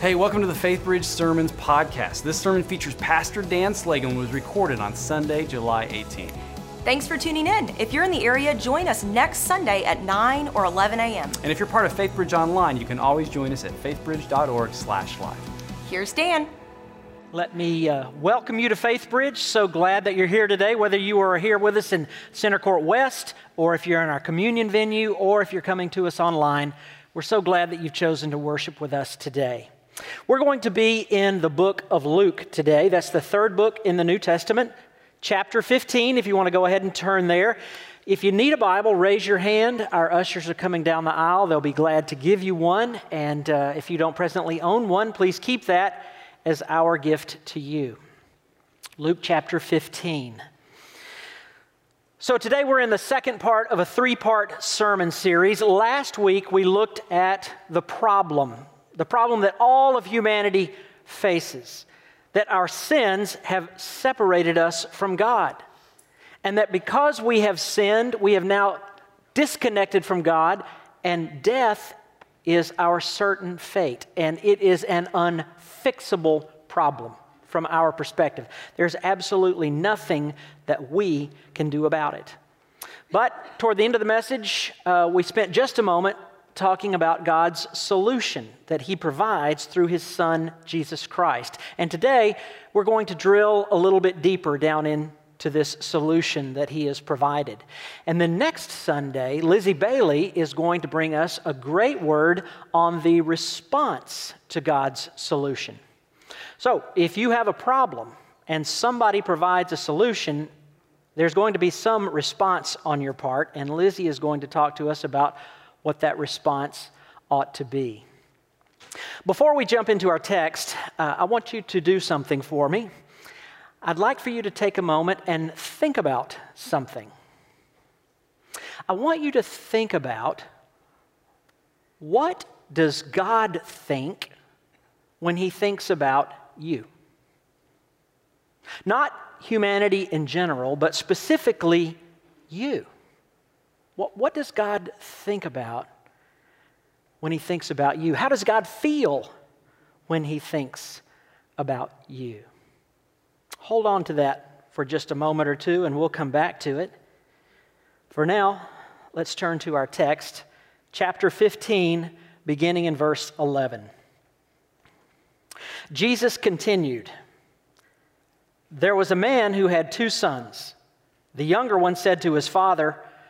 Hey, welcome to the Faith Bridge Sermons podcast. This sermon features Pastor Dan Slagle and was recorded on Sunday, July 18th. Thanks for tuning in. If you're in the area, join us next Sunday at 9 or 11 a.m. And if you're part of FaithBridge Online, you can always join us at faithbridge.org/live. Here's Dan. Let me uh, welcome you to Faith Bridge. So glad that you're here today, whether you are here with us in Center Court West, or if you're in our communion venue, or if you're coming to us online. We're so glad that you've chosen to worship with us today. We're going to be in the book of Luke today. That's the third book in the New Testament, chapter 15, if you want to go ahead and turn there. If you need a Bible, raise your hand. Our ushers are coming down the aisle. They'll be glad to give you one. And uh, if you don't presently own one, please keep that as our gift to you. Luke chapter 15. So, today we're in the second part of a three part sermon series. Last week we looked at the problem the problem that all of humanity faces that our sins have separated us from God. And that because we have sinned, we have now disconnected from God, and death is our certain fate. And it is an unfixable problem from our perspective. There's absolutely nothing that we can do about it. But toward the end of the message, uh, we spent just a moment talking about God's solution that He provides through His Son, Jesus Christ. And today, we're going to drill a little bit deeper down into this solution that He has provided. And then next Sunday, Lizzie Bailey is going to bring us a great word on the response to God's solution. So, if you have a problem and somebody provides a solution, there's going to be some response on your part, and Lizzie is going to talk to us about what that response ought to be. Before we jump into our text, uh, I want you to do something for me. I'd like for you to take a moment and think about something. I want you to think about what does God think when he thinks about you? Not humanity in general, but specifically you. What, what does God think about when He thinks about you? How does God feel when He thinks about you? Hold on to that for just a moment or two, and we'll come back to it. For now, let's turn to our text, chapter 15, beginning in verse 11. Jesus continued There was a man who had two sons. The younger one said to his father,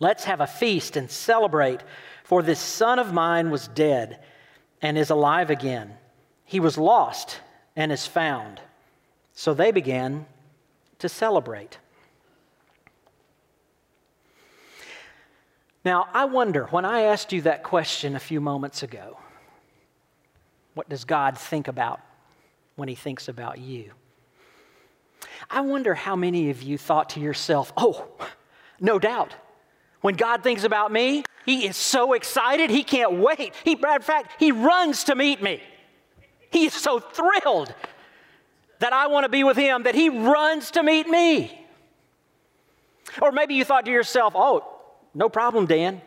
Let's have a feast and celebrate, for this son of mine was dead and is alive again. He was lost and is found. So they began to celebrate. Now, I wonder, when I asked you that question a few moments ago, what does God think about when He thinks about you? I wonder how many of you thought to yourself, oh, no doubt. When God thinks about me, He is so excited, He can't wait. He, of fact, He runs to meet me. He is so thrilled. that I want to be with him that he runs to meet me. Or maybe you thought to yourself, oh, no problem, Dan.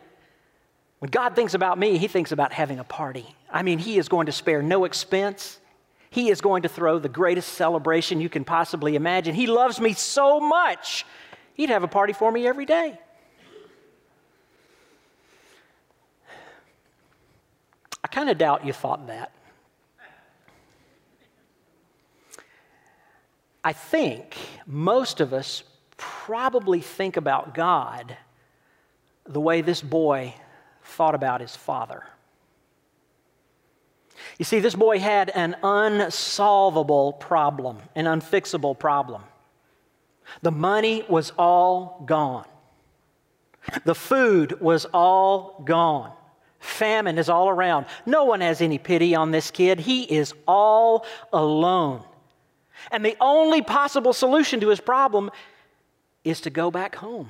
When God thinks about me, he thinks about having a party. I mean, he is going to spare no expense. He is going to throw the greatest celebration you can possibly imagine. He loves me so much, he'd have a party for me every day. I kind of doubt you thought that. I think most of us probably think about God the way this boy thought about his father. You see, this boy had an unsolvable problem, an unfixable problem. The money was all gone, the food was all gone. Famine is all around. No one has any pity on this kid. He is all alone. And the only possible solution to his problem is to go back home.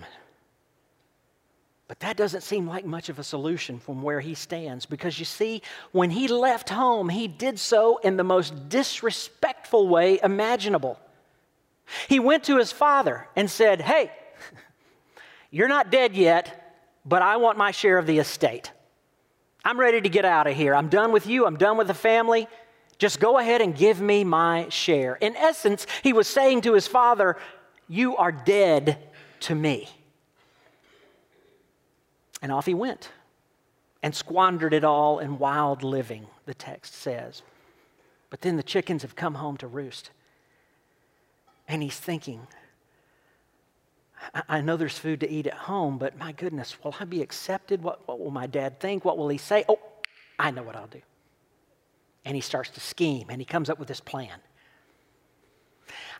But that doesn't seem like much of a solution from where he stands because you see, when he left home, he did so in the most disrespectful way imaginable. He went to his father and said, Hey, you're not dead yet, but I want my share of the estate. I'm ready to get out of here. I'm done with you. I'm done with the family. Just go ahead and give me my share. In essence, he was saying to his father, You are dead to me. And off he went and squandered it all in wild living, the text says. But then the chickens have come home to roost. And he's thinking, I know there's food to eat at home, but my goodness, will I be accepted? What, what will my dad think? What will he say? Oh, I know what I'll do. And he starts to scheme and he comes up with this plan.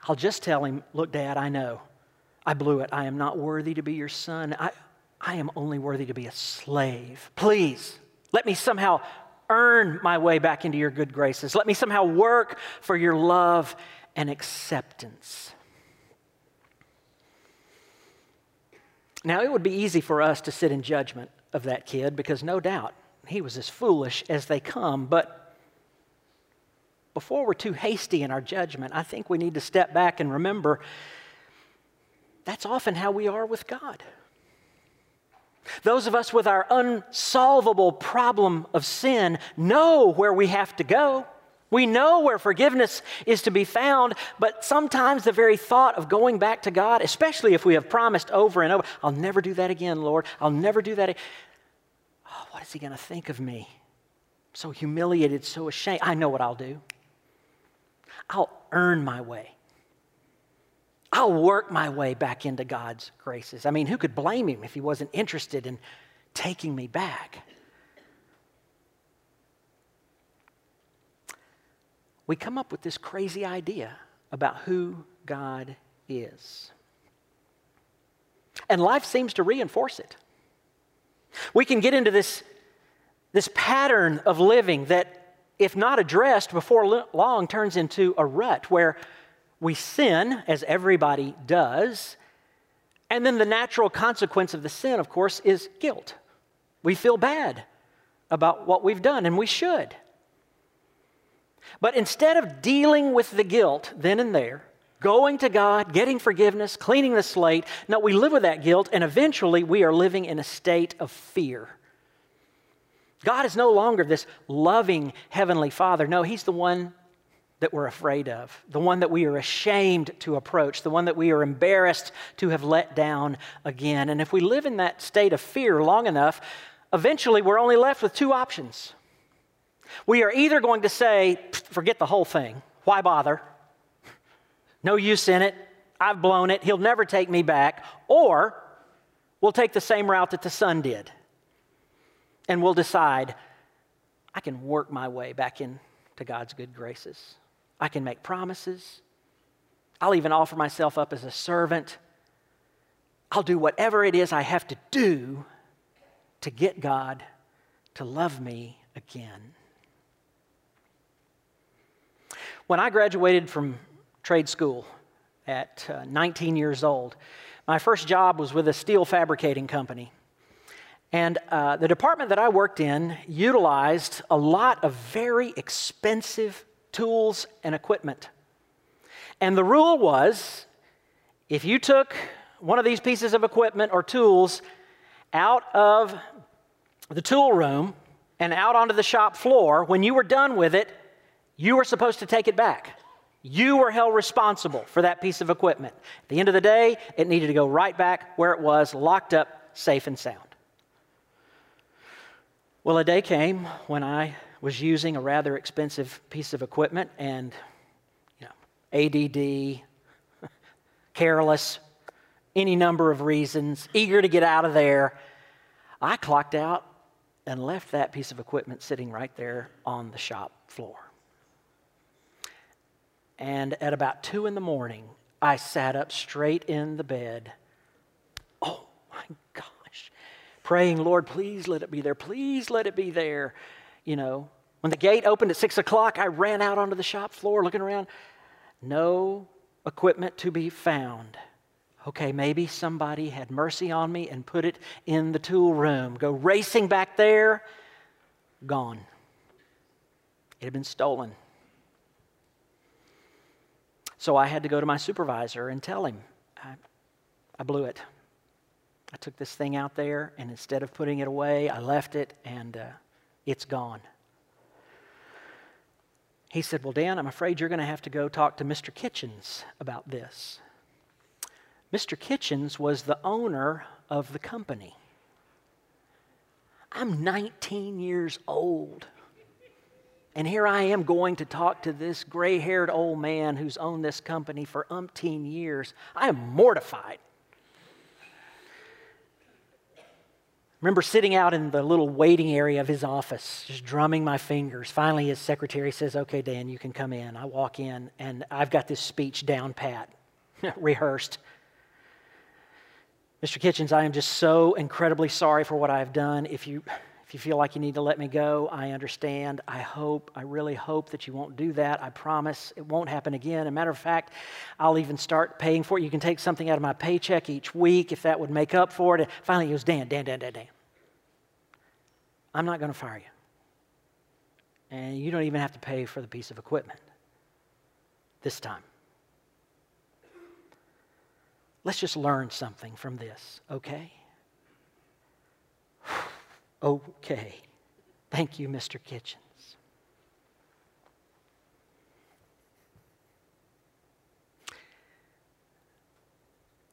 I'll just tell him, Look, Dad, I know. I blew it. I am not worthy to be your son. I, I am only worthy to be a slave. Please, let me somehow earn my way back into your good graces. Let me somehow work for your love and acceptance. Now, it would be easy for us to sit in judgment of that kid because no doubt he was as foolish as they come. But before we're too hasty in our judgment, I think we need to step back and remember that's often how we are with God. Those of us with our unsolvable problem of sin know where we have to go. We know where forgiveness is to be found, but sometimes the very thought of going back to God, especially if we have promised over and over, I'll never do that again, Lord. I'll never do that. Oh, what is he going to think of me? So humiliated, so ashamed. I know what I'll do. I'll earn my way. I'll work my way back into God's graces. I mean, who could blame him if he wasn't interested in taking me back? We come up with this crazy idea about who God is. And life seems to reinforce it. We can get into this, this pattern of living that, if not addressed before long, turns into a rut where we sin, as everybody does. And then the natural consequence of the sin, of course, is guilt. We feel bad about what we've done, and we should. But instead of dealing with the guilt then and there, going to God, getting forgiveness, cleaning the slate, no, we live with that guilt, and eventually we are living in a state of fear. God is no longer this loving Heavenly Father. No, He's the one that we're afraid of, the one that we are ashamed to approach, the one that we are embarrassed to have let down again. And if we live in that state of fear long enough, eventually we're only left with two options. We are either going to say, forget the whole thing, why bother? No use in it, I've blown it, he'll never take me back, or we'll take the same route that the son did. And we'll decide, I can work my way back into God's good graces. I can make promises. I'll even offer myself up as a servant. I'll do whatever it is I have to do to get God to love me again. When I graduated from trade school at uh, 19 years old, my first job was with a steel fabricating company. And uh, the department that I worked in utilized a lot of very expensive tools and equipment. And the rule was if you took one of these pieces of equipment or tools out of the tool room and out onto the shop floor, when you were done with it, you were supposed to take it back. You were held responsible for that piece of equipment. At the end of the day, it needed to go right back where it was, locked up, safe and sound. Well, a day came when I was using a rather expensive piece of equipment and, you know, ADD, careless, any number of reasons, eager to get out of there. I clocked out and left that piece of equipment sitting right there on the shop floor. And at about two in the morning, I sat up straight in the bed. Oh my gosh. Praying, Lord, please let it be there. Please let it be there. You know, when the gate opened at six o'clock, I ran out onto the shop floor looking around. No equipment to be found. Okay, maybe somebody had mercy on me and put it in the tool room. Go racing back there, gone. It had been stolen. So I had to go to my supervisor and tell him, I, I blew it. I took this thing out there, and instead of putting it away, I left it, and uh, it's gone. He said, Well, Dan, I'm afraid you're going to have to go talk to Mr. Kitchens about this. Mr. Kitchens was the owner of the company. I'm 19 years old. And here I am going to talk to this gray haired old man who's owned this company for umpteen years. I am mortified. remember sitting out in the little waiting area of his office, just drumming my fingers. Finally, his secretary says, Okay, Dan, you can come in. I walk in, and I've got this speech down pat, rehearsed. Mr. Kitchens, I am just so incredibly sorry for what I have done. If you, you feel like you need to let me go, I understand. I hope, I really hope that you won't do that. I promise it won't happen again. As a matter of fact, I'll even start paying for it. You can take something out of my paycheck each week if that would make up for it. And finally, he goes, Dan, Dan, Dan, Dan, Dan. I'm not going to fire you. And you don't even have to pay for the piece of equipment this time. Let's just learn something from this, okay? Okay. Thank you, Mr. Kitchens.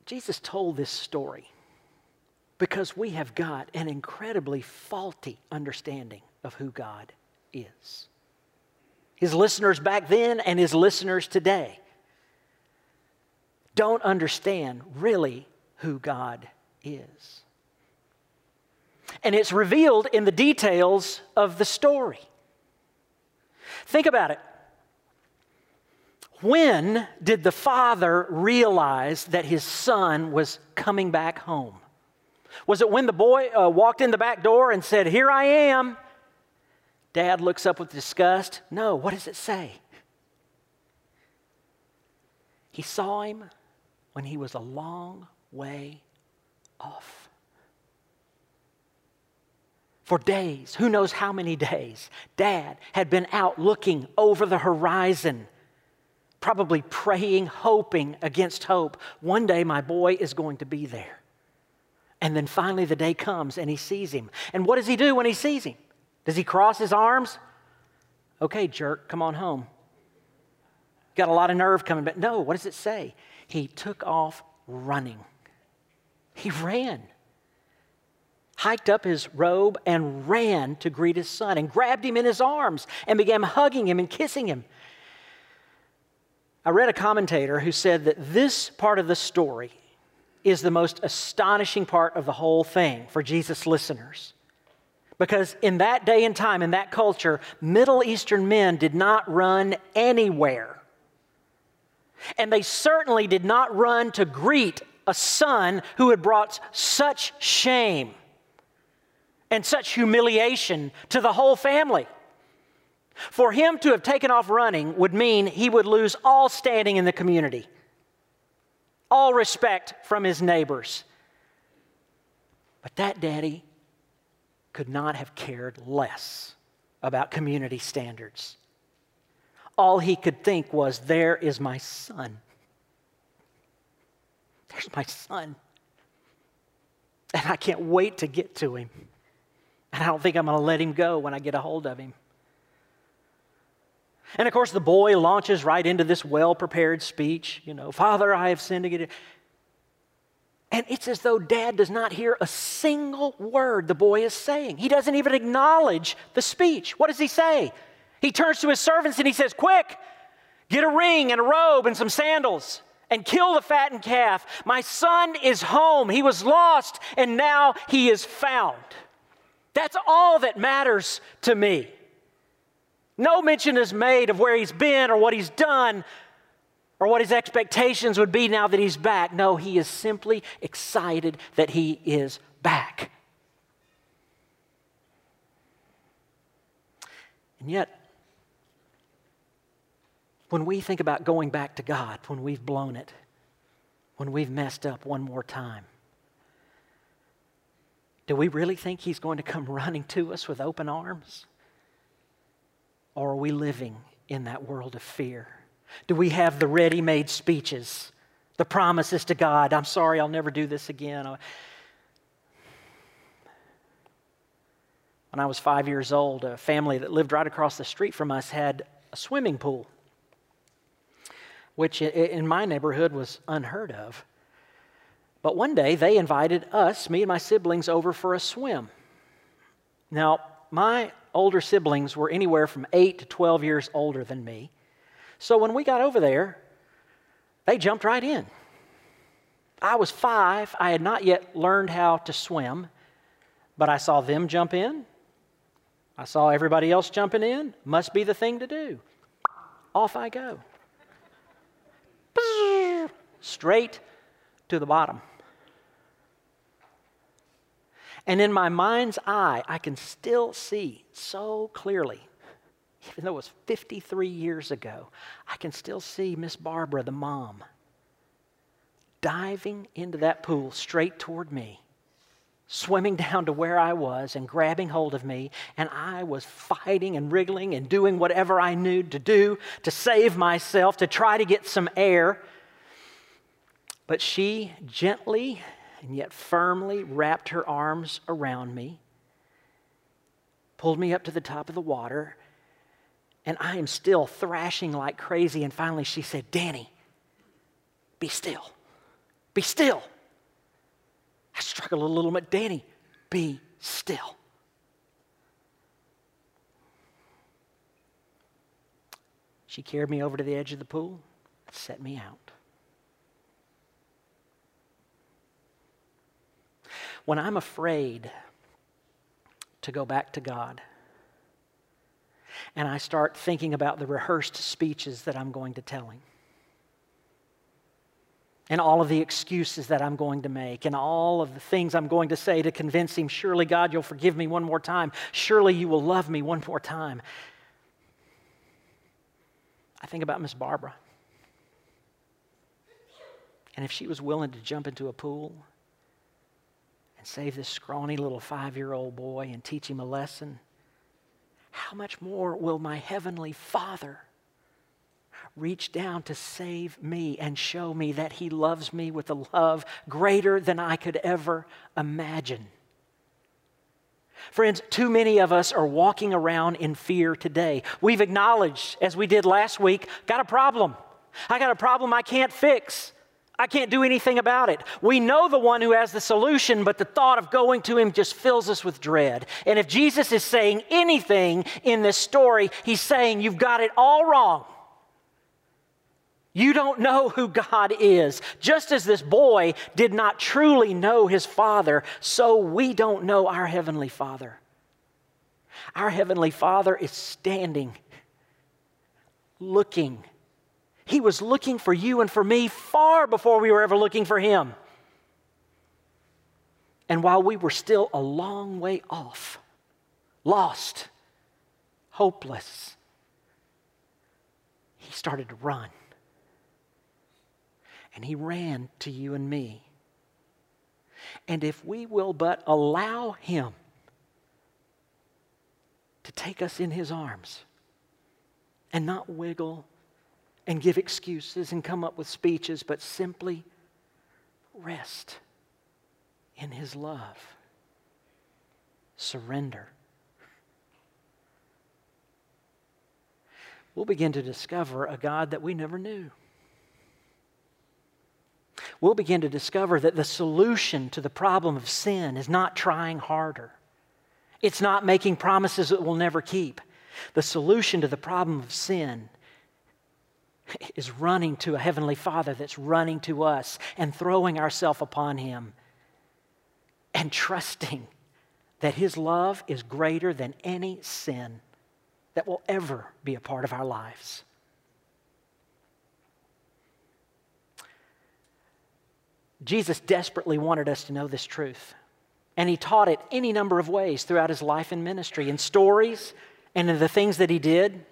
Jesus told this story because we have got an incredibly faulty understanding of who God is. His listeners back then and his listeners today don't understand really who God is. And it's revealed in the details of the story. Think about it. When did the father realize that his son was coming back home? Was it when the boy uh, walked in the back door and said, Here I am? Dad looks up with disgust. No, what does it say? He saw him when he was a long way off. For days, who knows how many days, Dad had been out looking over the horizon, probably praying, hoping against hope. One day my boy is going to be there. And then finally the day comes and he sees him. And what does he do when he sees him? Does he cross his arms? Okay, jerk, come on home. Got a lot of nerve coming back. No, what does it say? he took off running. He ran, hiked up his robe, and ran to greet his son and grabbed him in his arms and began hugging him and kissing him. I read a commentator who said that this part of the story is the most astonishing part of the whole thing for Jesus' listeners. Because in that day and time, in that culture, Middle Eastern men did not run anywhere. And they certainly did not run to greet a son who had brought such shame and such humiliation to the whole family. For him to have taken off running would mean he would lose all standing in the community, all respect from his neighbors. But that daddy could not have cared less about community standards. all he could think was, There is my son. There's my son. And I can't wait to get to him. And I don't think I'm going to let him go when I get a hold of him. And of course, the boy launches right into this well prepared speech. You know, Father, I have sinned against. you. And it's as though dad does not hear a single word the boy is saying. He doesn't even acknowledge the speech. What does he say? He turns to his servants and he says, Quick, get a ring and a robe and some sandals and kill the fattened calf. My son is home. He was lost and now he is found. That's all that matters to me. No mention is made of where he's been or what he's done or what his expectations would be now that he's back. No, he is simply excited that he is back. And yet, when we think about going back to God, when we've blown it, when we've messed up one more time, do we really think He's going to come running to us with open arms? Or are we living in that world of fear? Do we have the ready made speeches, the promises to God? I'm sorry, I'll never do this again. Uh, when I was five years old, a family that lived right across the street from us had a swimming pool, which in my neighborhood was unheard of. But one day they invited us, me and my siblings, over for a swim. Now, my older siblings were anywhere from 8 to 12 years older than me. So when we got over there, they jumped right in. I was five. I had not yet learned how to swim, but I saw them jump in. I saw everybody else jumping in. Must be the thing to do. Off I go. Straight to the bottom. And in my mind's eye, I can still see so clearly even though it was 53 years ago, I can still see Miss Barbara, the mom, diving into that pool straight toward me, swimming down to where I was and grabbing hold of me. And I was fighting and wriggling and doing whatever I knew to do to save myself, to try to get some air. But she gently and yet firmly wrapped her arms around me, pulled me up to the top of the water, and I am still thrashing like crazy. And finally, she said, Danny, be still. Be still. I struggled a little bit. Danny, be still. She carried me over to the edge of the pool, set me out. When I'm afraid to go back to God, and I start thinking about the rehearsed speeches that I'm going to tell him. And all of the excuses that I'm going to make, and all of the things I'm going to say to convince him, surely, God, you'll forgive me one more time. Surely you will love me one more time. I think about Miss Barbara. And if she was willing to jump into a pool and save this scrawny little five year old boy and teach him a lesson, how much more will my heavenly Father reach down to save me and show me that He loves me with a love greater than I could ever imagine? Friends, too many of us are walking around in fear today. We've acknowledged, as we did last week, got a problem. I got a problem I can't fix. I can't do anything about it. We know the one who has the solution, but the thought of going to him just fills us with dread. And if Jesus is saying anything in this story, he's saying, You've got it all wrong. You don't know who God is. Just as this boy did not truly know his father, so we don't know our Heavenly Father. Our Heavenly Father is standing, looking he was looking for you and for me far before we were ever looking for Him. And while we were still a long way off, lost, hopeless, He started to run. And He ran to you and me. And if we will but allow Him to take us in His arms, and not wiggle and give excuses and come up with speeches, but simply rest in His love. Surrender. We'll begin to discover a God that we never knew. We'll begin to discover that the solution to the problem of sin is not trying harder. It's not making promises that we'll never keep. The solution to the problem of sin is running to a heavenly Father that's running to us and throwing ourselves upon Him and trusting that His love is greater than any sin that will ever be a part of our lives. Jesus desperately wanted us to know this truth. And he taught it any number of ways throughout his life and ministry, in stories and in the things that he did,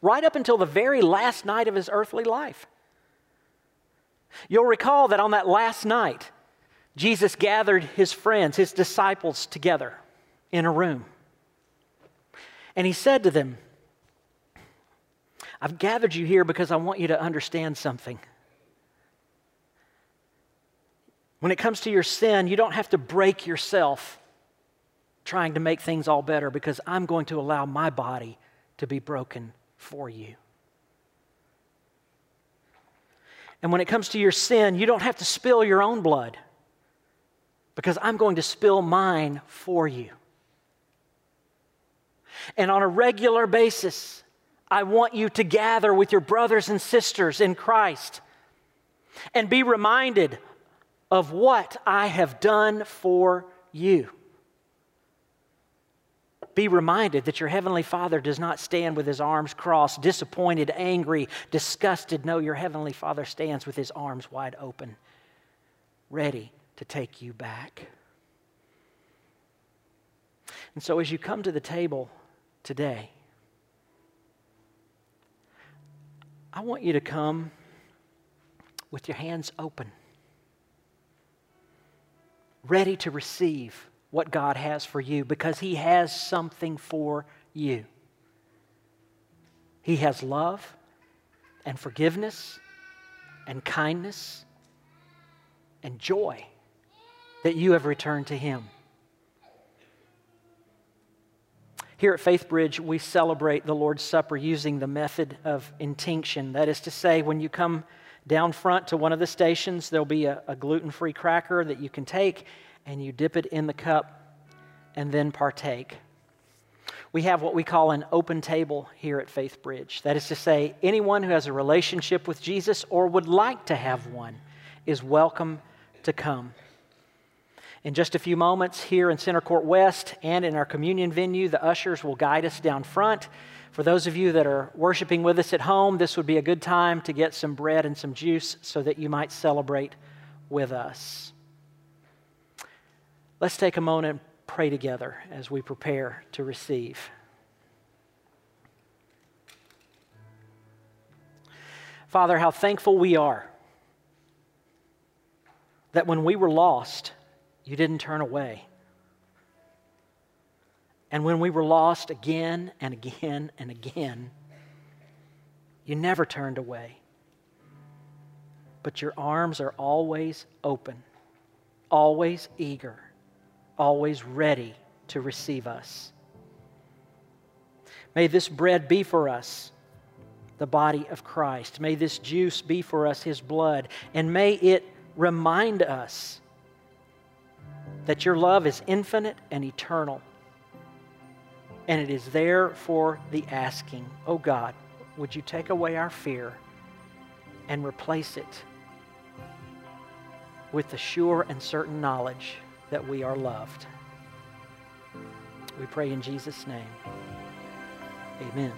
right up until the very last night of his earthly life. You'll recall that on that last night, Jesus gathered his friends, his disciples, together in a room. And he said to them, I've gathered you here because I want you to understand something. When it comes to your sin, you don't have to break yourself trying to make things all better because I'm going to allow my body to be broken for you. And when it comes to your sin, you don't have to spill your own blood because I'm going to spill mine for you. And on a regular basis, I want you to gather with your brothers and sisters in Christ and be reminded of what I have done for you. Be reminded that your Heavenly Father does not stand with his arms crossed, disappointed, angry, disgusted. No, your Heavenly Father stands with his arms wide open, ready to take you back. And so, as you come to the table today, I want you to come with your hands open ready to receive what God has for you because He has something for you. He has love and forgiveness and kindness and joy that you have returned to Him. Here at Faith Bridge, we celebrate the Lord's Supper using the method of intinction. That is to say, when you come down front to one of the stations, there'll be a, a gluten free cracker that you can take and you dip it in the cup and then partake. We have what we call an open table here at Faith Bridge. That is to say, anyone who has a relationship with Jesus or would like to have one is welcome to come. In just a few moments, here in Center Court West and in our communion venue, the ushers will guide us down front. For those of you that are worshiping with us at home, this would be a good time to get some bread and some juice so that you might celebrate with us. Let's take a moment and pray together as we prepare to receive. Father, how thankful we are that when we were lost, you didn't turn away. And when we were lost again and again and again, you never turned away. But your arms are always open, always eager, always ready to receive us. May this bread be for us the body of Christ. May this juice be for us his blood. And may it remind us that your love is infinite and eternal and it is there for the asking. Oh God, would you take away our fear and replace it with the sure and certain knowledge that we are loved? We pray in Jesus' name. Amen.